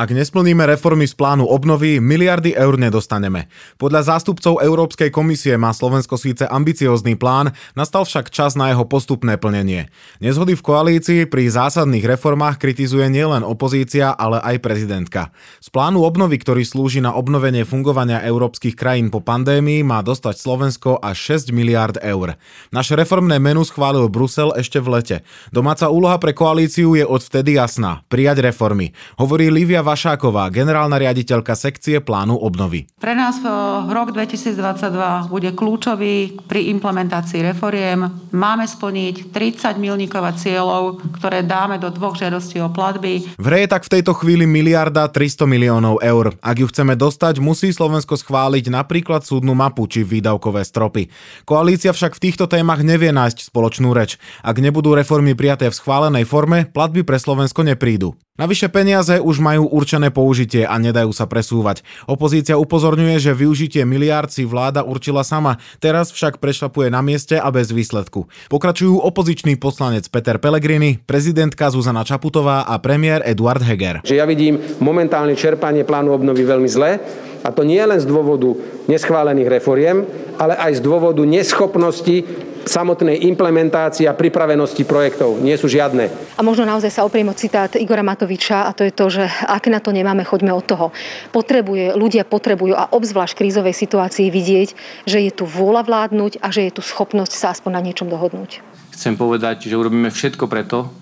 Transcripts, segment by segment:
Ak nesplníme reformy z plánu obnovy, miliardy eur nedostaneme. Podľa zástupcov Európskej komisie má Slovensko síce ambiciózny plán, nastal však čas na jeho postupné plnenie. Nezhody v koalícii pri zásadných reformách kritizuje nielen opozícia, ale aj prezidentka. Z plánu obnovy, ktorý slúži na obnovenie fungovania európskych krajín po pandémii, má dostať Slovensko až 6 miliard eur. Naše reformné menu schválil Brusel ešte v lete. Domáca úloha pre koalíciu je odvtedy jasná. Prijať reformy. Hovorí Lívia Vašáková, generálna riaditeľka sekcie plánu obnovy. Pre nás rok 2022 bude kľúčový pri implementácii reforiem. Máme splniť 30 milníkov cieľov, ktoré dáme do dvoch žiadostí o platby. V je tak v tejto chvíli miliarda 300 miliónov eur. Ak ju chceme dostať, musí Slovensko schváliť napríklad súdnu mapu či výdavkové stropy. Koalícia však v týchto témach nevie nájsť spoločnú reč. Ak nebudú reformy prijaté v schválenej forme, platby pre Slovensko neprídu. Navyše peniaze už majú určené použitie a nedajú sa presúvať. Opozícia upozorňuje, že využitie miliárd si vláda určila sama, teraz však prešlapuje na mieste a bez výsledku. Pokračujú opozičný poslanec Peter Pellegrini, prezidentka Zuzana Čaputová a premiér Eduard Heger. Že ja vidím momentálne čerpanie plánu obnovy veľmi zle a to nie len z dôvodu neschválených reforiem, ale aj z dôvodu neschopnosti samotnej implementácie a pripravenosti projektov. Nie sú žiadne. A možno naozaj sa opriem o citát Igora Matoviča a to je to, že ak na to nemáme, choďme od toho. Potrebuje, ľudia potrebujú a obzvlášť v krízovej situácii vidieť, že je tu vôľa vládnuť a že je tu schopnosť sa aspoň na niečom dohodnúť. Chcem povedať, že urobíme všetko preto,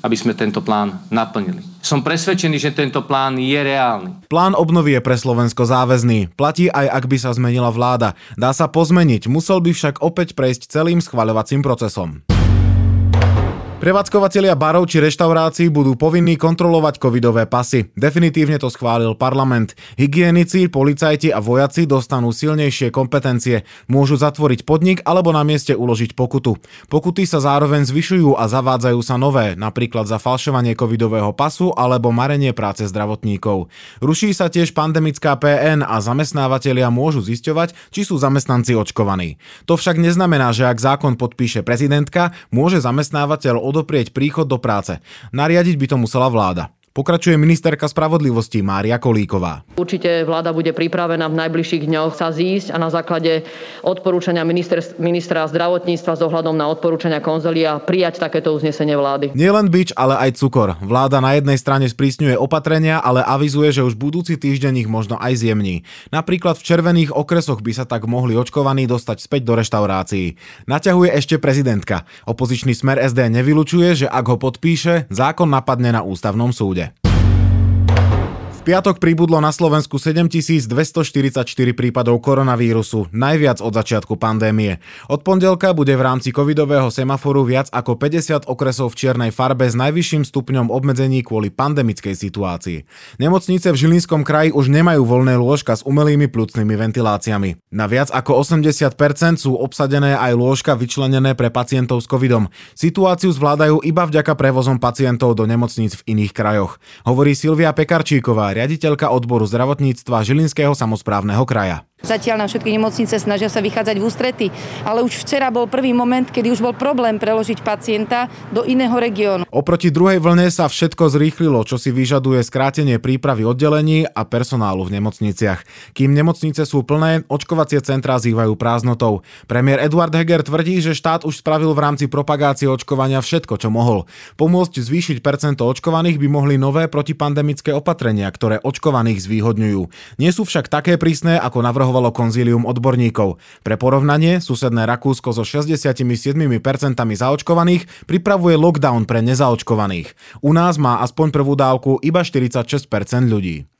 aby sme tento plán naplnili. Som presvedčený, že tento plán je reálny. Plán obnovy je pre Slovensko záväzný. Platí aj ak by sa zmenila vláda. Dá sa pozmeniť, musel by však opäť prejsť celým schvaľovacím procesom. Prevádzkovateľia barov či reštaurácií budú povinní kontrolovať covidové pasy. Definitívne to schválil parlament. Hygienici, policajti a vojaci dostanú silnejšie kompetencie. Môžu zatvoriť podnik alebo na mieste uložiť pokutu. Pokuty sa zároveň zvyšujú a zavádzajú sa nové, napríklad za falšovanie covidového pasu alebo marenie práce zdravotníkov. Ruší sa tiež pandemická PN a zamestnávateľia môžu zisťovať, či sú zamestnanci očkovaní. To však neznamená, že ak zákon podpíše prezidentka, môže zamestnávateľ odoprieť príchod do práce. Nariadiť by to musela vláda. Pokračuje ministerka spravodlivosti Mária Kolíková. Určite vláda bude pripravená v najbližších dňoch sa zísť a na základe odporúčania ministra zdravotníctva s ohľadom na odporúčania konzolia prijať takéto uznesenie vlády. Nielen bič, ale aj cukor. Vláda na jednej strane sprísňuje opatrenia, ale avizuje, že už budúci týždeň ich možno aj zjemní. Napríklad v červených okresoch by sa tak mohli očkovaní dostať späť do reštaurácií. Naťahuje ešte prezidentka. Opozičný smer SD nevylučuje, že ak ho podpíše, zákon napadne na ústavnom súde. Piatok pribudlo na Slovensku 7244 prípadov koronavírusu, najviac od začiatku pandémie. Od pondelka bude v rámci covidového semaforu viac ako 50 okresov v čiernej farbe s najvyšším stupňom obmedzení kvôli pandemickej situácii. Nemocnice v Žilinskom kraji už nemajú voľné lôžka s umelými plúcnymi ventiláciami. Na viac ako 80% sú obsadené aj lôžka vyčlenené pre pacientov s covidom. Situáciu zvládajú iba vďaka prevozom pacientov do nemocníc v iných krajoch. Hovorí Silvia Pekarčíková, riaditeľka odboru zdravotníctva Žilinského samozprávneho kraja. Zatiaľ nám všetky nemocnice snažia sa vychádzať v ústrety, ale už včera bol prvý moment, kedy už bol problém preložiť pacienta do iného regiónu. Oproti druhej vlne sa všetko zrýchlilo, čo si vyžaduje skrátenie prípravy oddelení a personálu v nemocniciach. Kým nemocnice sú plné, očkovacie centrá zývajú prázdnotou. Premiér Eduard Heger tvrdí, že štát už spravil v rámci propagácie očkovania všetko, čo mohol. Pomôcť zvýšiť percento očkovaných by mohli nové protipandemické opatrenia, ktoré očkovaných zvýhodňujú. Nie sú však také prísne, ako navrhovali navrhovalo konzílium odborníkov. Pre porovnanie, susedné Rakúsko so 67% zaočkovaných pripravuje lockdown pre nezaočkovaných. U nás má aspoň prvú dávku iba 46% ľudí.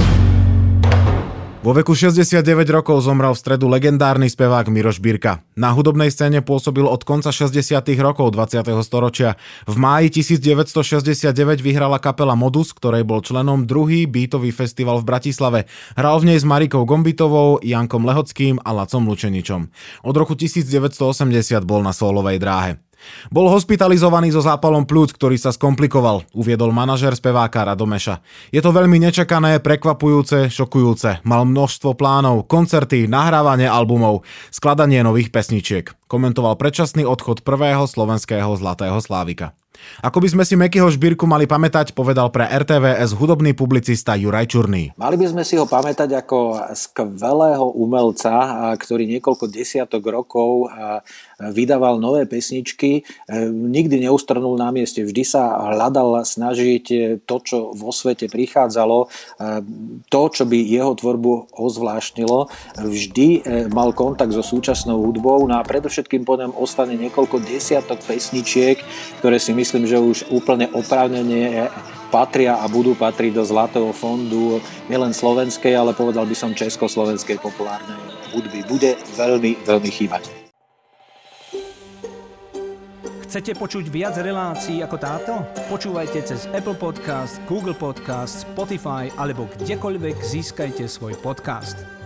Vo veku 69 rokov zomrel v stredu legendárny spevák Miroš Birka. Na hudobnej scéne pôsobil od konca 60. rokov 20. storočia. V máji 1969 vyhrala kapela Modus, ktorej bol členom druhý beatový festival v Bratislave. Hral v nej s Marikou Gombitovou, Jankom Lehockým a Lacom Lučeničom. Od roku 1980 bol na solovej dráhe. Bol hospitalizovaný so zápalom plúc, ktorý sa skomplikoval, uviedol manažer speváka Radomeša. Je to veľmi nečakané, prekvapujúce, šokujúce. Mal množstvo plánov, koncerty, nahrávanie albumov, skladanie nových pesničiek. komentoval predčasný odchod prvého slovenského zlatého slávika. Ako by sme si Mekyho Žbírku mali pamätať, povedal pre RTVS hudobný publicista Juraj Čurný. Mali by sme si ho pamätať ako skvelého umelca, ktorý niekoľko desiatok rokov vydával nové pesničky, nikdy neustrnul na mieste, vždy sa hľadal snažiť to, čo vo svete prichádzalo, to, čo by jeho tvorbu ozvláštnilo, vždy mal kontakt so súčasnou hudbou. No a predovšetkým po ostane niekoľko desiatok pesničiek, ktoré si myslím, že už úplne oprávnenie patria a budú patriť do Zlatého fondu nielen slovenskej, ale povedal by som československej populárnej hudby. Bude veľmi, veľmi chýbať. Chcete počuť viac relácií ako táto? Počúvajte cez Apple Podcast, Google Podcast, Spotify alebo kdekoľvek získajte svoj podcast.